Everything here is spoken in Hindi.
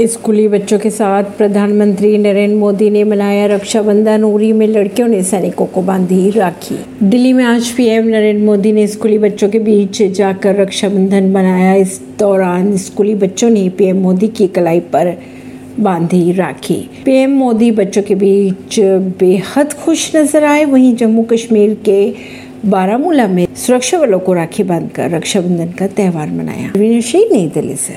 स्कूली बच्चों के साथ प्रधानमंत्री नरेंद्र मोदी ने मनाया रक्षाबंधन। उरी में लड़कियों ने सैनिकों को बांधी राखी। दिल्ली में आज पीएम नरेंद्र मोदी ने स्कूली बच्चों के बीच जाकर रक्षाबंधन मनाया। इस दौरान स्कूली बच्चों ने पीएम मोदी की कलाई पर बांधी राखी। पीएम मोदी बच्चों के बीच बेहद खुश नज़र आए। वहीं जम्मू कश्मीर के बारामूला में सुरक्षा बलों को राखी बांधकर रक्षाबंधन का त्यौहार मनाया। नई दिल्ली से